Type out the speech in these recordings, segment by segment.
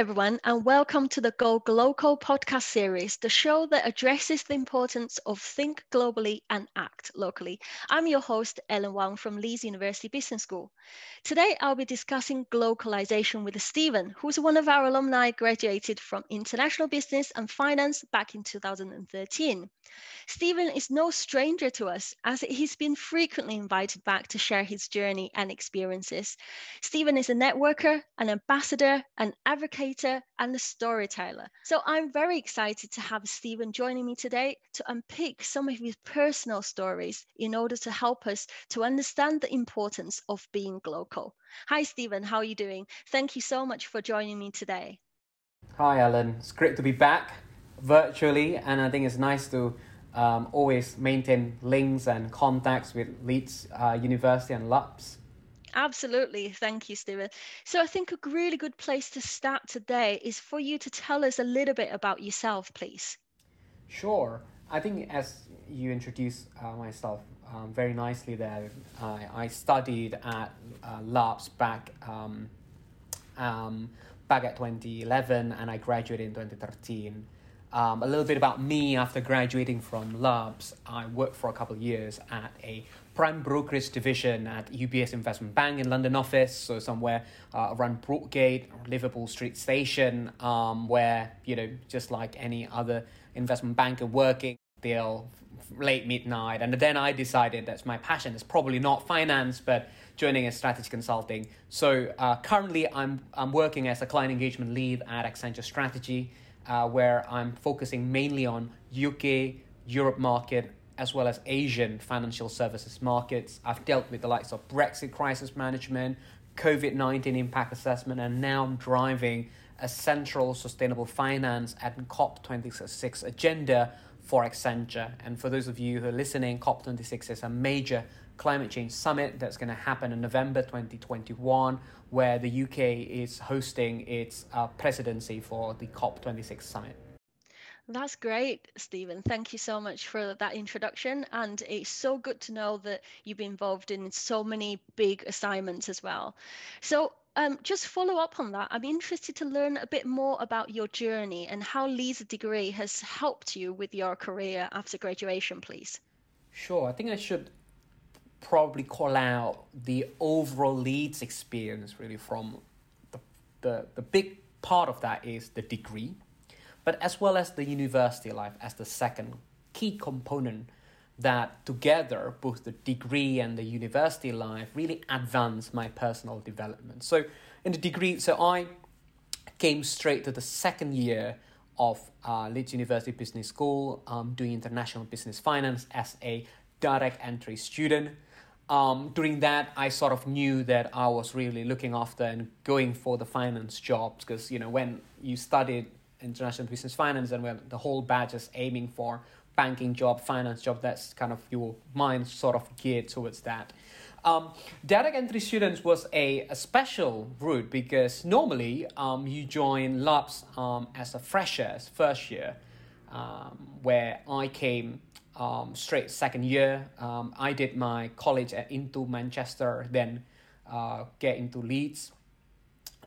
everyone, and welcome to the Go Global podcast series, the show that addresses the importance of think globally and act locally. I'm your host, Ellen Wang from Leeds University Business School. Today, I'll be discussing globalization with Steven, who's one of our alumni graduated from International Business and Finance back in 2013. Steven is no stranger to us, as he's been frequently invited back to share his journey and experiences. Steven is a networker, an ambassador, an advocator, and a storyteller. So I'm very excited to have Steven joining me today to unpick some of his personal stories in order to help us to understand the importance of being global. Hi, Stephen. How are you doing? Thank you so much for joining me today. Hi, Ellen. It's great to be back virtually, and I think it's nice to um, always maintain links and contacts with Leeds uh, University and LUBS. Absolutely. Thank you, Steven. So I think a really good place to start today is for you to tell us a little bit about yourself, please. Sure. I think as you introduced uh, myself um, very nicely there, I, I studied at uh, LUBS back, um, um, back at 2011 and I graduated in 2013. Um, a little bit about me after graduating from LUBS, I worked for a couple of years at a prime brokerage division at UBS Investment Bank in London office, so somewhere uh, around Broadgate, Liverpool Street Station, um, where, you know, just like any other investment banker working till late midnight. And then I decided that's my passion. It's probably not finance, but joining a strategy consulting. So uh, currently I'm, I'm working as a client engagement lead at Accenture Strategy uh, where I'm focusing mainly on UK, Europe market, as well as Asian financial services markets. I've dealt with the likes of Brexit crisis management, COVID 19 impact assessment, and now I'm driving a central sustainable finance and COP26 agenda for Accenture. And for those of you who are listening, COP26 is a major climate change summit that's going to happen in November 2021, where the UK is hosting its uh, presidency for the COP26 summit. That's great, Steven. Thank you so much for that introduction. And it's so good to know that you've been involved in so many big assignments as well. So, um, just follow up on that. I'm interested to learn a bit more about your journey and how Leeds degree has helped you with your career after graduation, please. Sure. I think I should probably call out the overall Leeds experience really from the, the, the big part of that is the degree, but as well as the university life as the second key component that together both the degree and the university life really advance my personal development. So in the degree, so I came straight to the second year of uh, Leeds University Business School, um, doing international business finance as a direct entry student um, during that, I sort of knew that I was really looking after and going for the finance jobs because you know when you studied international business finance and when the whole batch is aiming for banking job, finance job, that's kind of your mind sort of geared towards that. Um, direct entry students was a, a special route because normally um, you join LUBS um, as a fresher, as first year, um, where I came um, straight second year. Um, I did my college at into Manchester, then uh, get into Leeds.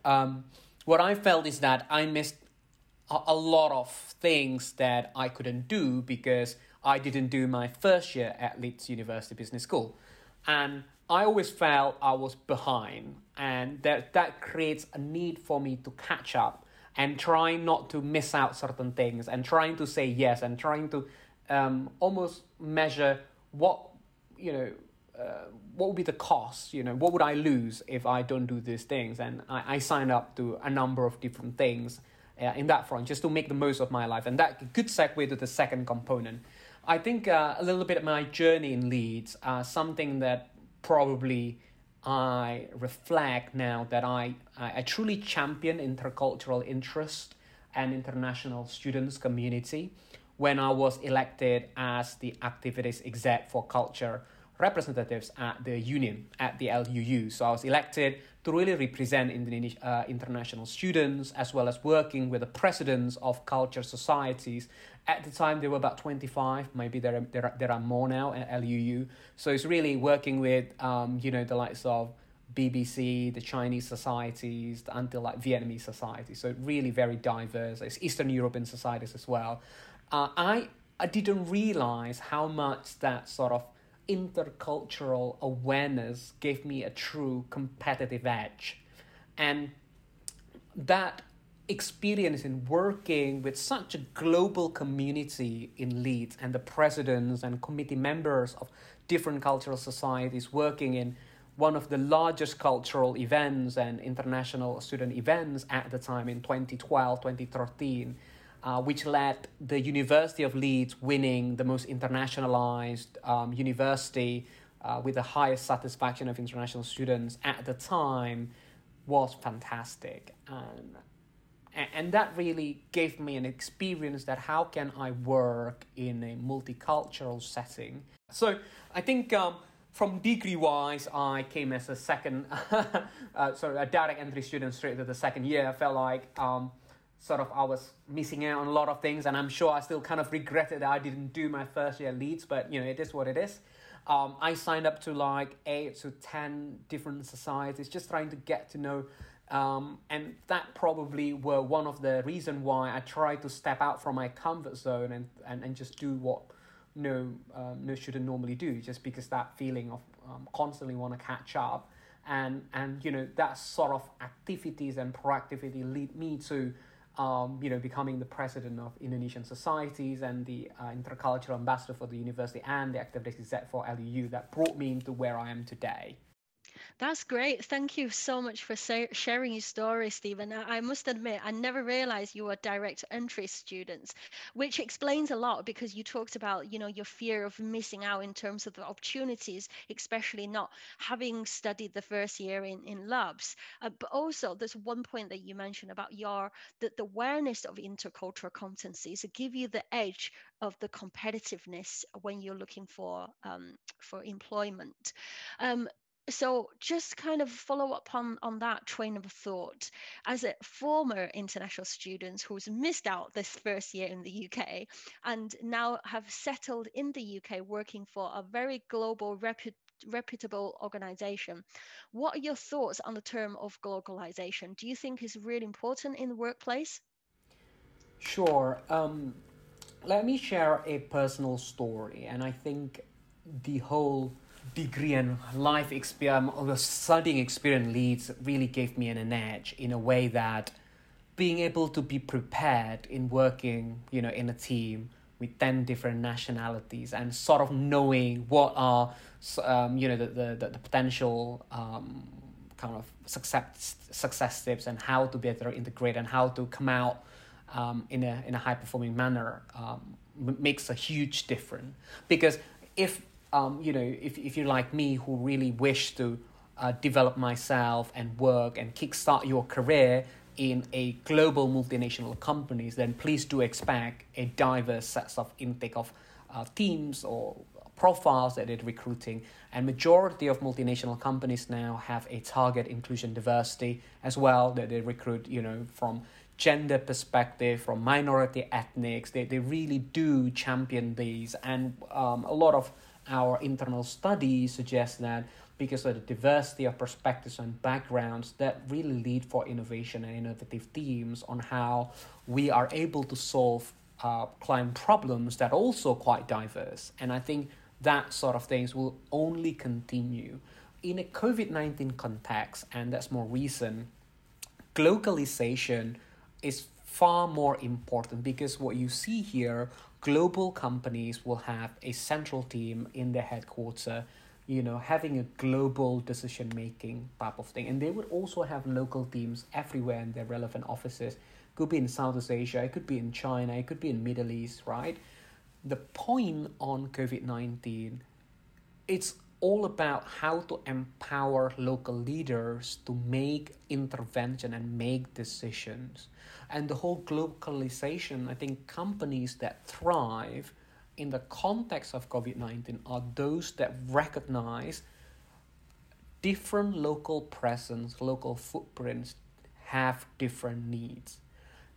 Um, what I felt is that I missed a, a lot of things that I couldn't do because I didn't do my first year at Leeds University Business School, and I always felt I was behind, and that that creates a need for me to catch up and trying not to miss out certain things and trying to say yes and trying to um, almost measure what you know uh, what would be the cost you know what would i lose if i don't do these things? And i, I signed up to a number of different things uh, in that front just to make the most of my life. And that good segue to the second component. I think uh, a little bit of my journey in leeds something that probably i reflect now that i i, I truly champion intercultural interest and international students community when I was elected as the activities exec for culture representatives at the union at the LUU. So I was elected to really represent uh, international students as well as working with the presidents of culture societies. At the time, there were about 25, maybe there are, there are, there are more now at LUU. So it's really working with, um, you know, the likes of BBC, the Chinese societies, until like Vietnamese society. So really very diverse. It's Eastern European societies as well. Uh, I I didn't realize how much that sort of intercultural awareness gave me a true competitive edge, and that experience in working with such a global community in Leeds and the presidents and committee members of different cultural societies working in one of the largest cultural events and international student events at the time in 2012 2013 uh, which led the University of Leeds winning the most internationalized um, university uh, with the highest satisfaction of international students at the time was fantastic and and that really gave me an experience that how can I work in a multicultural setting. So I think um, from degree wise, I came as a second, uh, sorry, a direct entry student straight to the second year. I felt like um, sort of I was missing out on a lot of things, and I'm sure I still kind of regretted that I didn't do my first year Leeds, but you know, it is what it is. Um, I signed up to like eight to ten different societies, just trying to get to know um, and that probably were one of the reason why I tried to step out from my comfort zone and, and, and just do what no um, no shouldn't normally do just because that feeling of um, constantly want to catch up and and you know that sort of activities and proactivity lead me to um, you know becoming the president of Indonesian societies and the uh, intercultural ambassador for the university and the activities set for LUU that brought me into where I am today. That's great. Thank you so much for sharing your story, Steven. I must admit, I never realized you were direct entry students, which explains a lot because you talked about, you know, your fear of missing out in terms of the opportunities, especially not having studied the first year in, in LUBS. Uh, but also, there's one point that you mentioned about your the, the awareness of intercultural competencies give you the edge of the competitiveness when you're looking for um, for employment. Um, so just kind of follow up on on that train of thought. As a former international student who's missed out this first year in the UK and now have settled in the UK working for a very global reput- reputable organization what are your thoughts on the term of globalization? Do you think is really important in the workplace? Sure. Um, let me share a personal story and i think the whole degree and life experience or studying experience Leeds really gave me an edge in a way that being able to be prepared in working you know in a team with 10 different nationalities and sort of knowing what are um, you know the, the, the, potential um, kind of success success tips and how to better integrate and how to come out um, in a in a high performing manner um, makes a huge difference. Because if um, you know, if, if you're like me who really wish to uh, develop myself and work and kickstart your career in a global multinational companies, then please do expect a diverse set of intake of uh, teams or profiles that they're recruiting. And majority of multinational companies now have a target inclusion diversity as well that they recruit, you know, from gender perspective, from minority ethnics. They, they really do champion these. And um, a lot of our internal studies suggest that because of the diversity of perspectives and backgrounds that really lead for innovation and innovative themes on how we are able to solve uh, client problems that are also quite diverse. And I think that sort of things will only continue. In a COVID 19 context, and that's more recent, globalization is far more important because what you see here global companies will have a central team in their headquarters you know having a global decision making type of thing. And they would also have local teams everywhere in their relevant offices. Could be in southeast asia it could be in china it could be in middle east right? The point on covid-19 it's all about how to empower local leaders to make intervention and make decisions and the whole globalization, I think companies that thrive in the context of COVID 19 are those that recognize different local presence, local footprints have different needs.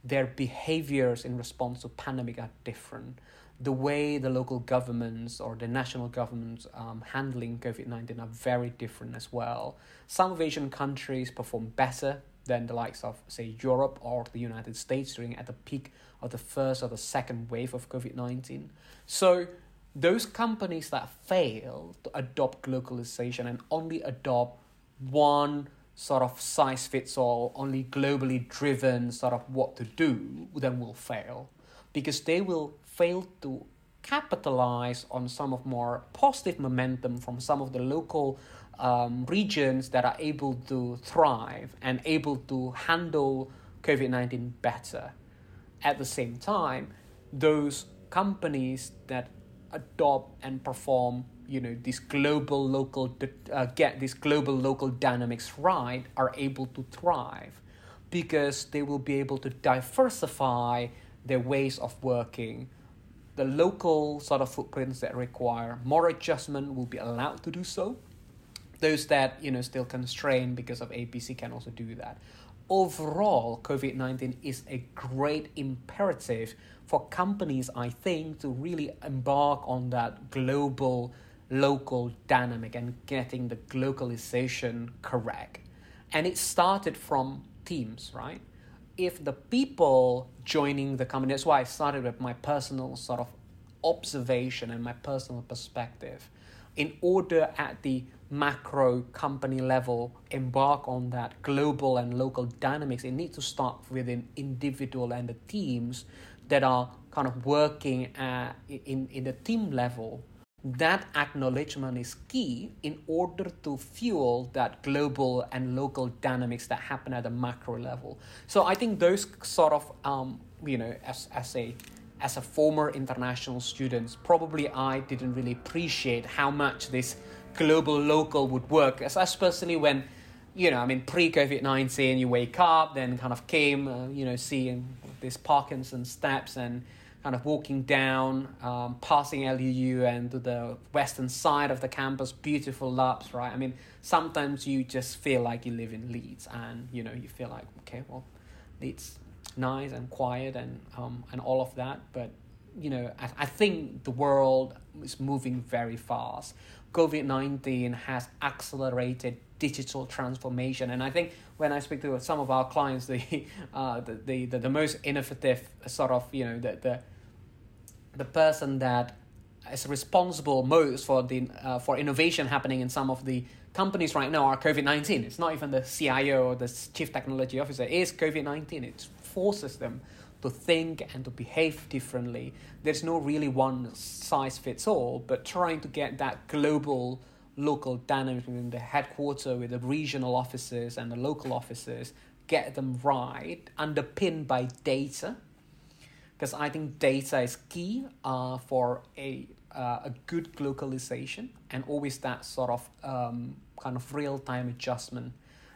Their behaviors in response to pandemic are different. The way the local governments or the national governments um, handling COVID 19 are very different as well. Some of Asian countries perform better than the likes of, say, Europe or the United States during at the peak of the first or the second wave of COVID 19. So, those companies that fail to adopt globalization and only adopt one sort of size fits all, only globally driven sort of what to do, then will fail because they will fail to capitalize on some of more positive momentum from some of the local um, regions that are able to thrive and able to handle COVID 19 better. At the same time, those companies that adopt and perform you know these global local uh, get these global local dynamics right are able to thrive because they will be able to diversify their ways of working the local sort of footprints that require more adjustment will be allowed to do so those that you know still constrained because of apc can also do that overall covid-19 is a great imperative for companies i think to really embark on that global local dynamic and getting the globalization correct. And it started from teams, right? If the people joining the company, that's why I started with my personal sort of observation and my personal perspective. In order at the macro company level embark on that global and local dynamics, it needs to start within individual and the teams that are kind of working at, in, in the team level that acknowledgement is key in order to fuel that global and local dynamics that happen at a macro level. So I think those sort of um, you know as as a as a former international student, probably I didn't really appreciate how much this global local would work, especially when you know I mean pre COVID nineteen, you wake up, then kind of came uh, you know seeing these Parkinson's steps and kind of walking down, um, passing LUU and the western side of the campus, beautiful LUBS, right? I mean, sometimes you just feel like you live in Leeds and, you know, you feel like, okay, well, Leeds nice and quiet and, um, and all of that. But, you know, I, I think the world is moving very fast. COVID 19 has accelerated digital transformation. And I think when I speak to some of our clients, the, uh, the, the, the, the most innovative sort of, you know, the, the, the person that is responsible most for the uh, for innovation happening in some of the companies right now are COVID nineteen. It's not even the CIO or the chief technology officer. It's COVID nineteen. It forces them to think and to behave differently. There's no really one size fits all, but trying to get that global local dynamic in the headquarters with the regional offices and the local offices, get them right, underpinned by data because I think data is key uh, for a uh, a good localization and always that sort of um, kind of real time adjustment.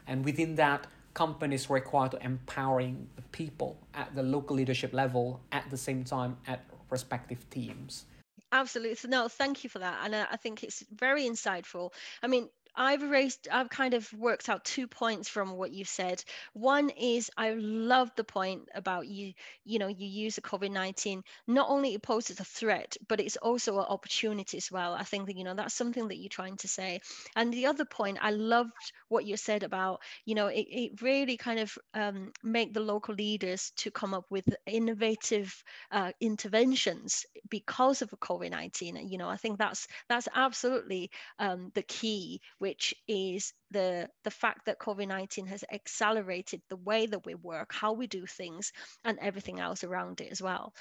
And within that, companies require to empowering the people at the local leadership level at the same time at respective teams. Absolutely. So no, thank you for that. And uh, I think it's very insightful. I mean, I've raised, I've kind of worked out two points from what you said. One is I love the point about you, you know, you use the COVID 19, not only it poses a threat, but it's also an opportunity as well. I think that, you know, that's something that you're trying to say. And the other point, I loved what you said about, you know, it, it really kind of um, make the local leaders to come up with innovative uh, interventions because of COVID 19. You know, I think that's, that's absolutely um, the key which is the the fact that covid-19 has accelerated the way that we work how we do things and everything else around it as well.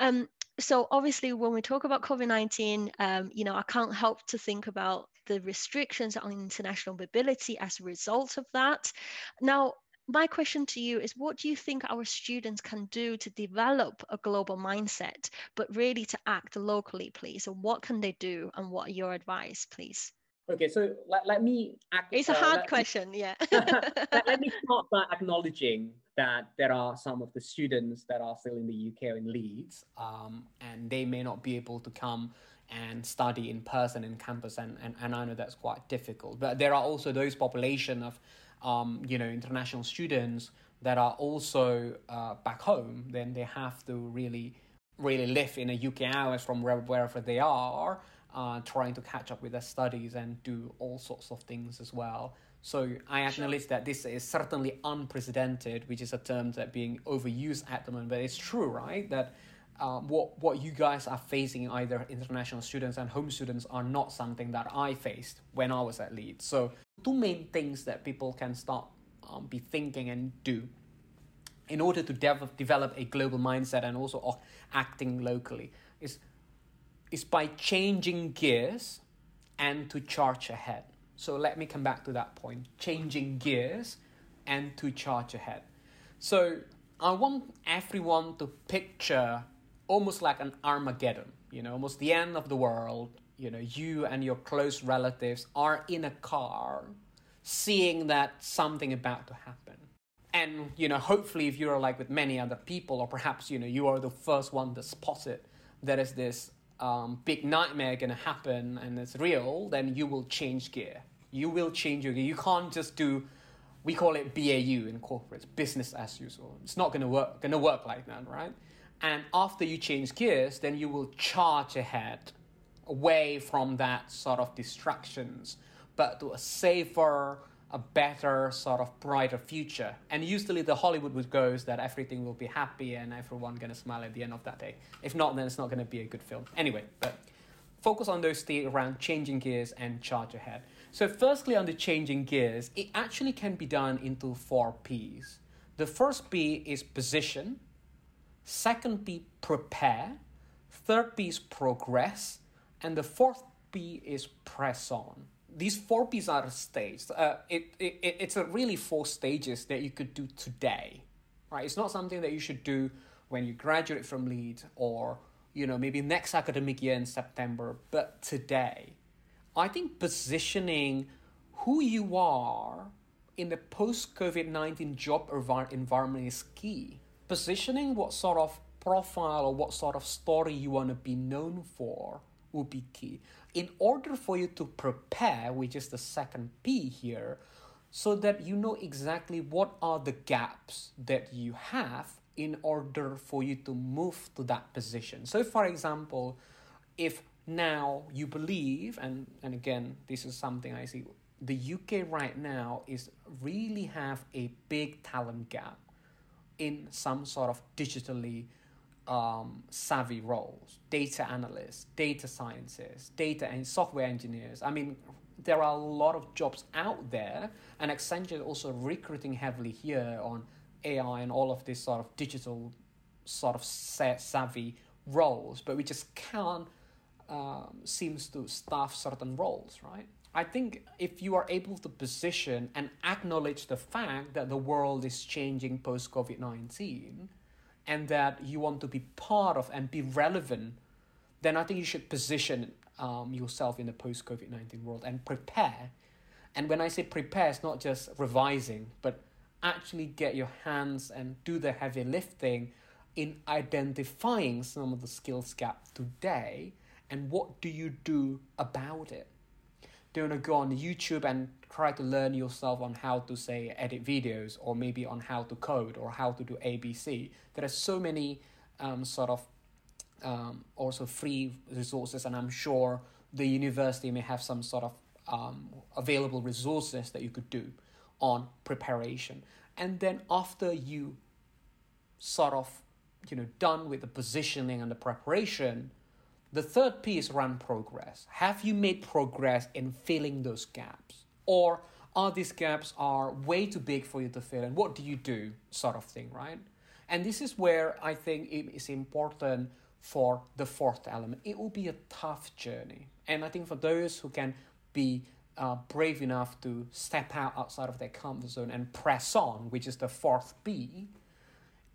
Um, so obviously when we talk about covid-19 um, you know i can't help to think about the restrictions on international mobility as a result of that. Now my question to you is what do you think our students can do to develop a global mindset but really to act locally please? And what can they do and what are your advice please Okay, so let, let me. Act, it's a uh, hard question, me, yeah. let, let, me start by acknowledging that there are some of the students that are still in the UK or in Leeds, um, and they may not be able to come and study in person in campus, and, and, and I know that's quite difficult. But there are also those population of, um, you know, international students that are also uh, back home. Then they have to really really live in a UK hours from wherever they are, uh, trying to catch up with their studies and do all sorts of things as well. So I acknowledge sure. that this is certainly unprecedented, which is a term that being overused at the moment, but it's true, right? That um, what what you guys are facing, either international students and home students, are not something that I faced when I was at Leeds. So two main things that people can start um, be thinking and do in order to dev- develop a global mindset and also acting locally is is by changing gears and to charge ahead. So let me come back to that point: changing gears and to charge ahead. So I want everyone to picture almost like an Armageddon, you know, almost the end of the world. You know, you and your close relatives are in a car seeing that something about to happen. And, you know, hopefully if you're like with many other people, or perhaps, you know, you are the first one to spot it, there is this um, big nightmare gonna happen and it's real, then you will change gear. You will change your gear. You can't just do we call it BAU in corporates, business as usual. It's not gonna work gonna work like that, right? And after you change gears, then you will charge ahead away from that sort of distractions, but to a safer, a better, sort of brighter future. And usually the Hollywood would goes that everything will be happy and everyone gonna smile at the end of that day. If not, then it's not gonna be a good film. Anyway, but focus on those three around changing gears and charge ahead. So firstly on the changing gears, it actually can be done into four P's. The first P is position, Second P, prepare. Third P is progress. And the fourth P is press on. These four P's are staged. Uh, it, it, it's a really four stages that you could do today, right? It's not something that you should do when you graduate from Leeds or, you know, maybe next academic year in September, but today. I think positioning who you are in the post COVID 19 job environment is key positioning what sort of profile or what sort of story you want to be known for key. In order for you to prepare, which is the second P here, so that you know exactly what are the gaps that you have in order for you to move to that position. So, for example, if now you believe, and, and again, this is something I see, the UK right now is really have a big talent gap in some sort of digitally um, savvy roles data analysts, data scientists, data and software engineers. I mean, there are a lot of jobs out there, and Accenture is also recruiting heavily here on AI and all of this sort of digital sort of savvy roles, but we just can't um, seems to staff certain roles, right? I think if you are able to position and acknowledge the fact that the world is changing post COVID 19 and that you want to be part of and be relevant, then I think you should position um, yourself in the post COVID 19 world and prepare. And when I say prepare, it's not just revising, but actually get your hands and do the heavy lifting in identifying some of the skills gap today and what do you do about it do you want to go on YouTube and try to learn yourself on how to say edit videos or maybe on how to code or how to do ABC? There are so many um, sort of um, also free resources, and I'm sure the university may have some sort of um, available resources that you could do on preparation. And then after you sort of you know done with the positioning and the preparation, the third P is run progress. Have you made progress in filling those gaps? Or are these gaps are way too big for you to fill and what do you do sort of thing, right? And this is where I think it is important for the fourth element. It will be a tough journey. And I think for those who can be uh, brave enough to step out outside of their comfort zone and press on, which is the fourth B,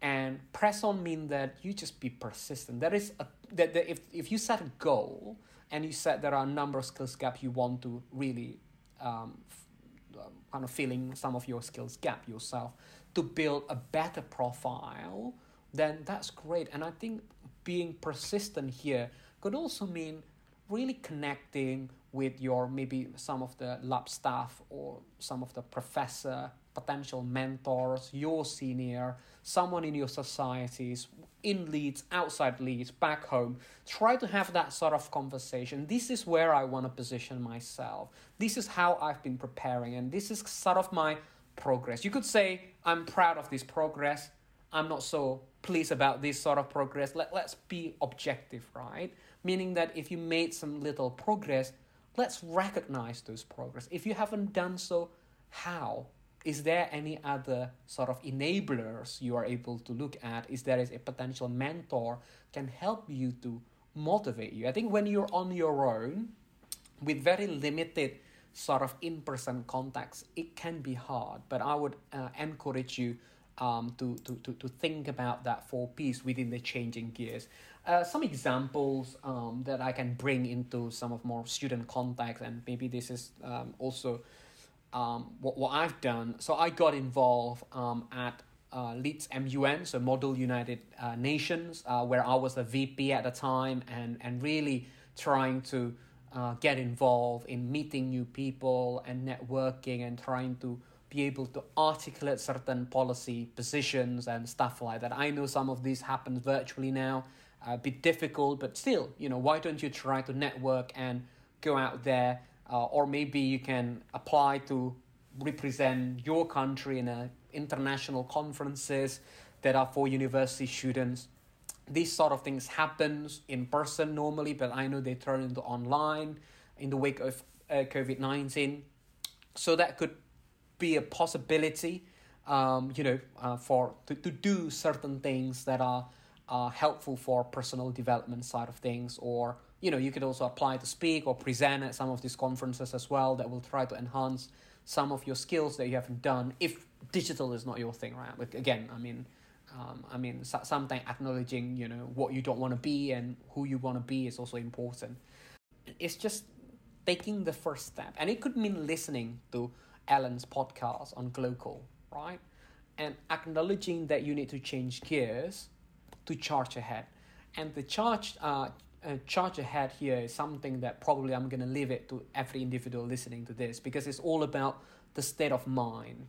and press on mean that you just be persistent. There is a that, that if if you set a goal and you set there are a number of skills gap you want to really um, um, kind of filling some of your skills gap yourself to build a better profile, then that's great. And I think being persistent here could also mean really connecting with your maybe some of the lab staff or some of the professor potential mentors, your senior, someone in your societies, in Leeds, outside Leeds, back home. Try to have that sort of conversation. This is where I want to position myself. This is how I've been preparing, and this is sort of my progress. You could say, I'm proud of this progress. I'm not so pleased about this sort of progress. Let, let's be objective, right? Meaning that if you made some little progress, let's recognize those progress. If you haven't done so, how? Is there any other sort of enablers you are able to look at? Is there is a potential mentor can help you to motivate you? I think when you're on your own with very limited sort of in-person contacts it can be hard. But i would uh, encourage you um, to, to, to, to think about that four P's within the changing gears. Uh, some examples um, that I can bring into some of more student contacts, and maybe this is um, also um, what, what I've done. So I got involved um, at uh, Leeds MUN, so Model United uh, Nations, uh, where I was a VP at the time and, and really trying to uh, get involved in meeting new people and networking and trying to be able to articulate certain policy positions and stuff like that. I know some of this happens virtually now, a bit difficult, but still, you know, why don't you try to network and go out there uh, or maybe you can apply to represent your country in a international conferences that are for university students. These sort of things happens in person normally but i know they turn into online in the wake of uh, covid-19 so that could be a possibility um, you know uh, for to, to do certain things that are uh, helpful for personal development side of things or you know you could also apply to speak or present at some of these conferences as well that will try to enhance some of your skills that you haven't done if digital is not your thing right? But again i mean um, i mean sometimes acknowledging you know what you don't want to be and who you want to be is also important. It's just taking the first step and it could mean listening to Ellen's podcast on Glocal right? And acknowledging that you need to change gears to charge ahead. And the charge uh, uh, charge ahead here is something that probably I'm going to leave it to every individual listening to this because it's all about the state of mind.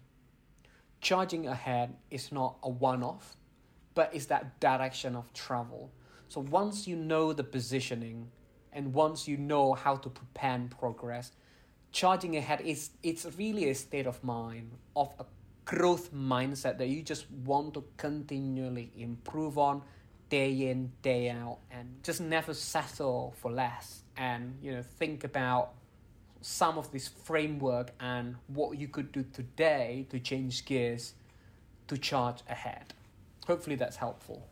Charging ahead is not a one off, but it's that direction of travel. So once you know the positioning and once you know how to prepare and progress, charging ahead is it's really a state of mind of a growth mindset that you just want to continually improve on day in day out and just never settle for less. And you know think about some of this framework and what you could do today to change gears to charge ahead. Hopefully that's helpful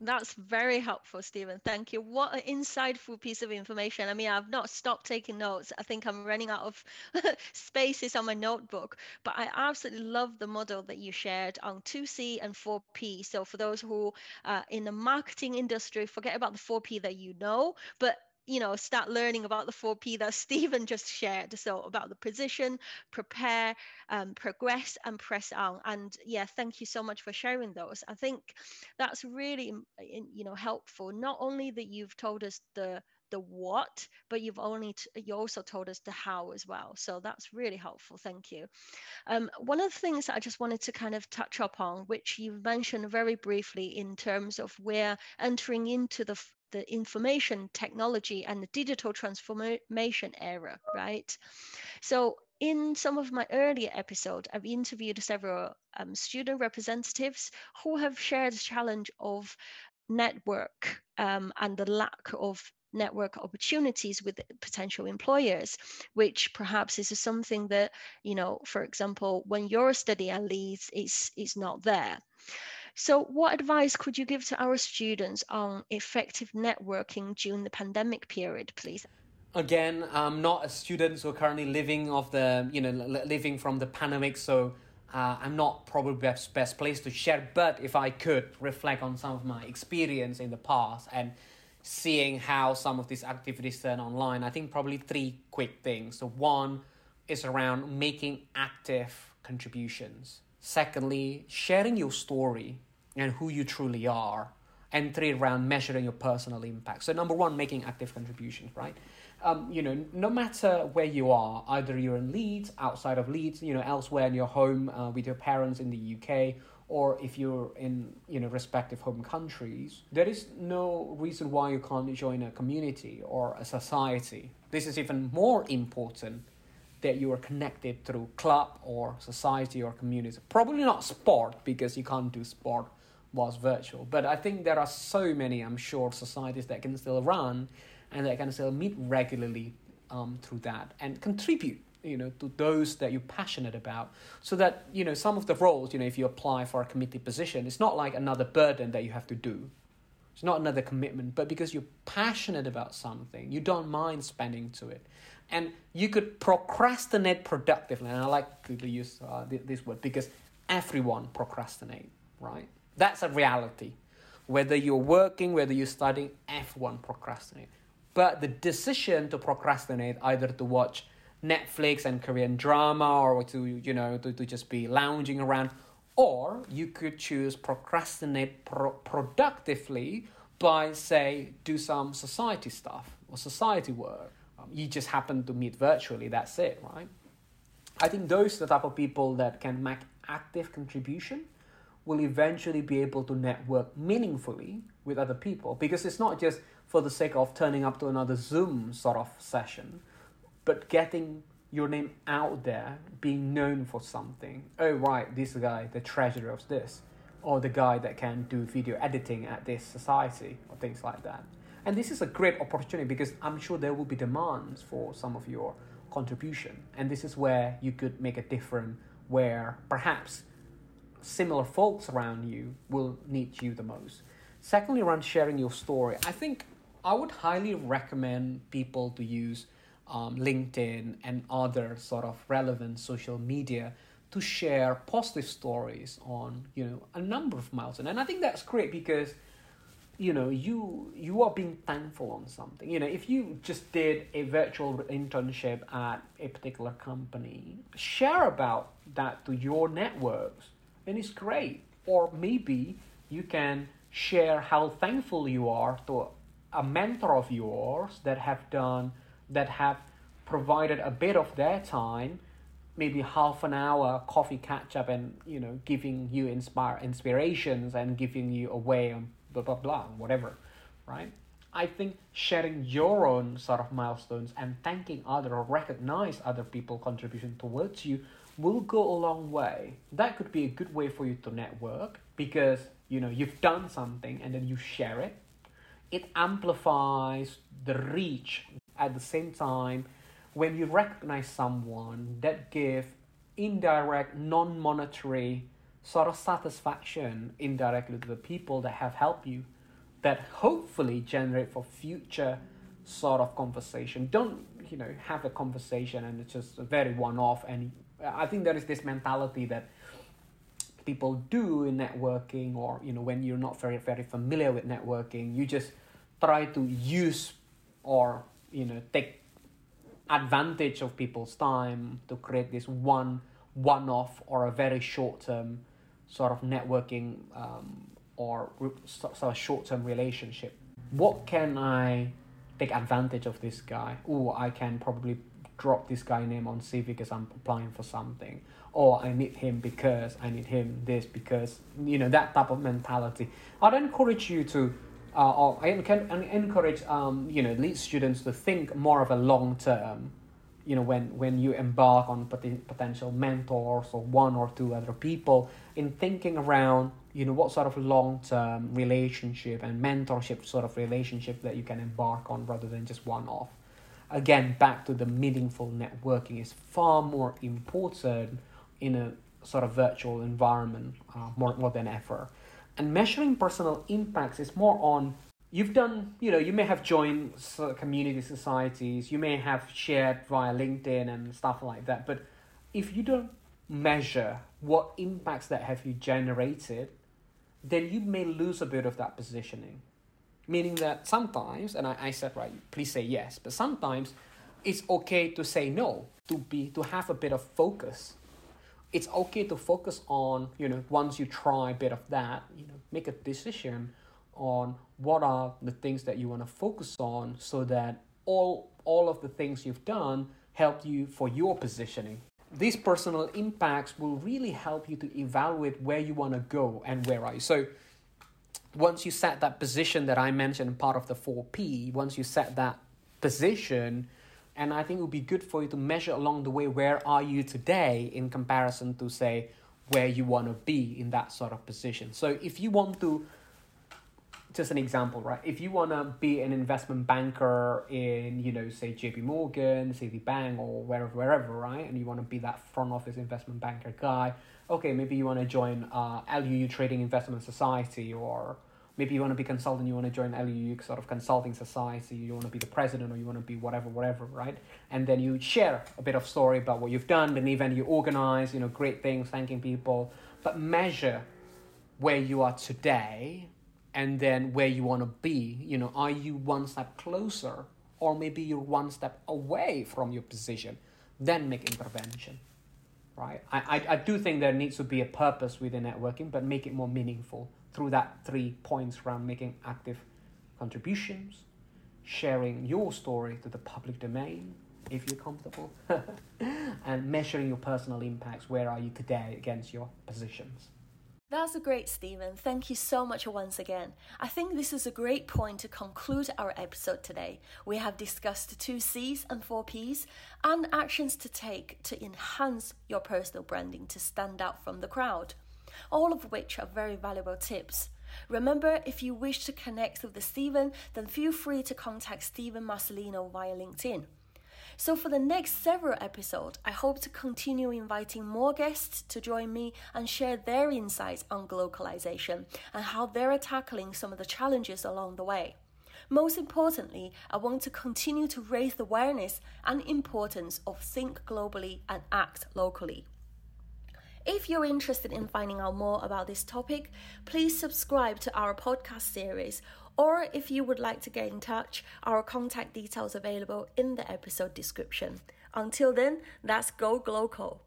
that's very helpful, Steven. Thank you. What an insightful piece of information. I mean, I've not stopped taking notes. I think I'm running out of spaces on my notebook, but I absolutely love the model that you shared on 2C and 4P. So, for those who are in the marketing industry, forget about the 4P that you know, but you know start learning about the 4p that steven just shared. So about the position prepare um, progress and press on. And yeah thank you so much for sharing those. I think that's really you know helpful. Not only that you've told us the the what but you've only you also told us the how as well. So that's really helpful. Thank you. Um, one of the things i just wanted to kind of touch up on which you mentioned very briefly in terms of where entering into the the information technology and the digital transformation era, right? So in some of my earlier episodes, I've interviewed several um, student representatives who have shared the challenge of network um, and the lack of network opportunities with potential employers which perhaps is something that you know for example when you're studying at Leeds is is not there so, what advice could you give to our students on effective networking during the pandemic period, please? Again, I'm not a student, so currently living of the you know living from the pandemic, so uh, I'm not probably best best place to share. But if I could reflect on some of my experience in the past and seeing how some of these activities done online, I think probably three quick things. So one is around making active contributions. Secondly, sharing your story and who you truly are. And three around measuring your personal impact. So number one making active contributions right? Um, you know no matter where you are either you're in leeds outside of leeds you know elsewhere in your home uh, with your parents in the uk or if you're in you know respective home countries there is no reason why you can't join a community or a society. This is even more important that you are connected through club or society or community. Probably not sport because you can't do sport whilst virtual. But i think there are so many i'm sure societies that can still run and that can still meet regularly um, through that and contribute you know to those that you're passionate about. So that you know some of the roles you know if you apply for a committee position it's not like another burden that you have to do. It's not another commitment but because you're passionate about something you don't mind spending to it and you could procrastinate productively. And i like to use uh, this word because everyone procrastinate right? That's a reality. Whether you're working whether you're studying everyone procrastinate. But the decision to procrastinate either to watch Netflix and Korean drama or to you know to, to just be lounging around or you could choose procrastinate pro- productively by say do some society stuff or society work Um, you just happen to meet virtually that's it right i think those the type of people that can make active contribution will eventually be able to network meaningfully with other people because it's not just for the sake of turning up to another zoom sort of session but getting your name out there, being known for something. Oh, right, this guy, the treasurer of this, or the guy that can do video editing at this society, or things like that. And this is a great opportunity because I'm sure there will be demands for some of your contribution. And this is where you could make a difference, where perhaps similar folks around you will need you the most. Secondly, around sharing your story, I think I would highly recommend people to use um, LinkedIn and other sort of relevant social media to share positive stories on you know a number of milestones and i think that's great because you know you you are being thankful on something. You know if you just did a virtual internship at a particular company share about that to your networks and it's great. Or maybe you can share how thankful you are to a mentor of yours that have done that have provided a bit of their time maybe half an hour coffee catch up and you know giving you inspire inspirations and giving you a way on blah blah blah whatever right? I think sharing your own sort of milestones and thanking other or recognize other people contribution towards you will go a long way. That could be a good way for you to network because you know you've done something and then you share it. It amplifies the reach at the same time when you recognize someone that give indirect non-monetary sort of satisfaction indirectly to the people that have helped you that hopefully generate for future sort of conversation. Don't you know have a conversation and it's just very one-off and i think there is this mentality that people do in networking or you know when you're not very very familiar with networking you just try to use or you know take advantage of people's time to create this one one off or a very short term sort of networking um, or sort of short term relationship. What can I take advantage of this guy? Oh, I can probably drop this guy name on CV because I'm applying for something, or I need him because I need him this because you know that type of mentality. I'd encourage you to uh, I can encourage um, you know lead students to think more of a long term. You know when when you embark on potential mentors or one or two other people in thinking around you know what sort of long term relationship and mentorship sort of relationship that you can embark on rather than just one off. Again, back to the meaningful networking is far more important in a sort of virtual environment uh, more more than ever. And measuring personal impacts is more on you've done, you know, you may have joined community societies, you may have shared via LinkedIn and stuff like that. But if you don't measure what impacts that have you generated, then you may lose a bit of that positioning. Meaning that sometimes, and I, I said right, please say yes, but sometimes it's okay to say no, to be to have a bit of focus it's okay to focus on you know once you try a bit of that you know make a decision on what are the things that you want to focus on so that all all of the things you've done help you for your positioning these personal impacts will really help you to evaluate where you want to go and where are you. So once you set that position that I mentioned, part of the 4P, once you set that position, and I think it would be good for you to measure along the way where are you today in comparison to say where you want to be in that sort of position. So if you want to just an example, right? If you want to be an investment banker in, you know, say JP Morgan, Citibank, or wherever, wherever, right? And you want to be that front office investment banker guy, okay, maybe you want to join uh, LUU Trading Investment Society, or maybe you want to be consultant, you want to join LUU sort of consulting society, you want to be the president, or you want to be whatever, whatever, right? And then you share a bit of story about what you've done, an event you organize, you know, great things, thanking people, but measure where you are today and then where you want to be you know are you one step closer or maybe you're one step away from your position? Then make intervention right? I, I, I do think there needs to be a purpose within networking but make it more meaningful through that three points around making active contributions sharing your story to the public domain if you're comfortable and measuring your personal impacts. Where are you today against your positions that's a great, Steven. Thank you so much once again. I think this is a great point to conclude our episode today. We have discussed two C's and four P's and actions to take to enhance your personal branding to stand out from the crowd, all of which are very valuable tips. Remember, if you wish to connect with the Steven, then feel free to contact Steven Marcelino via LinkedIn. So, for the next several episodes, I hope to continue inviting more guests to join me and share their insights on globalization and how they're tackling some of the challenges along the way. Most importantly, I want to continue to raise the awareness and importance of think globally and act locally. If you're interested in finding out more about this topic, please subscribe to our podcast series or if you would like to get in touch, our contact details available in the episode description. Until then, that's Go Glocal.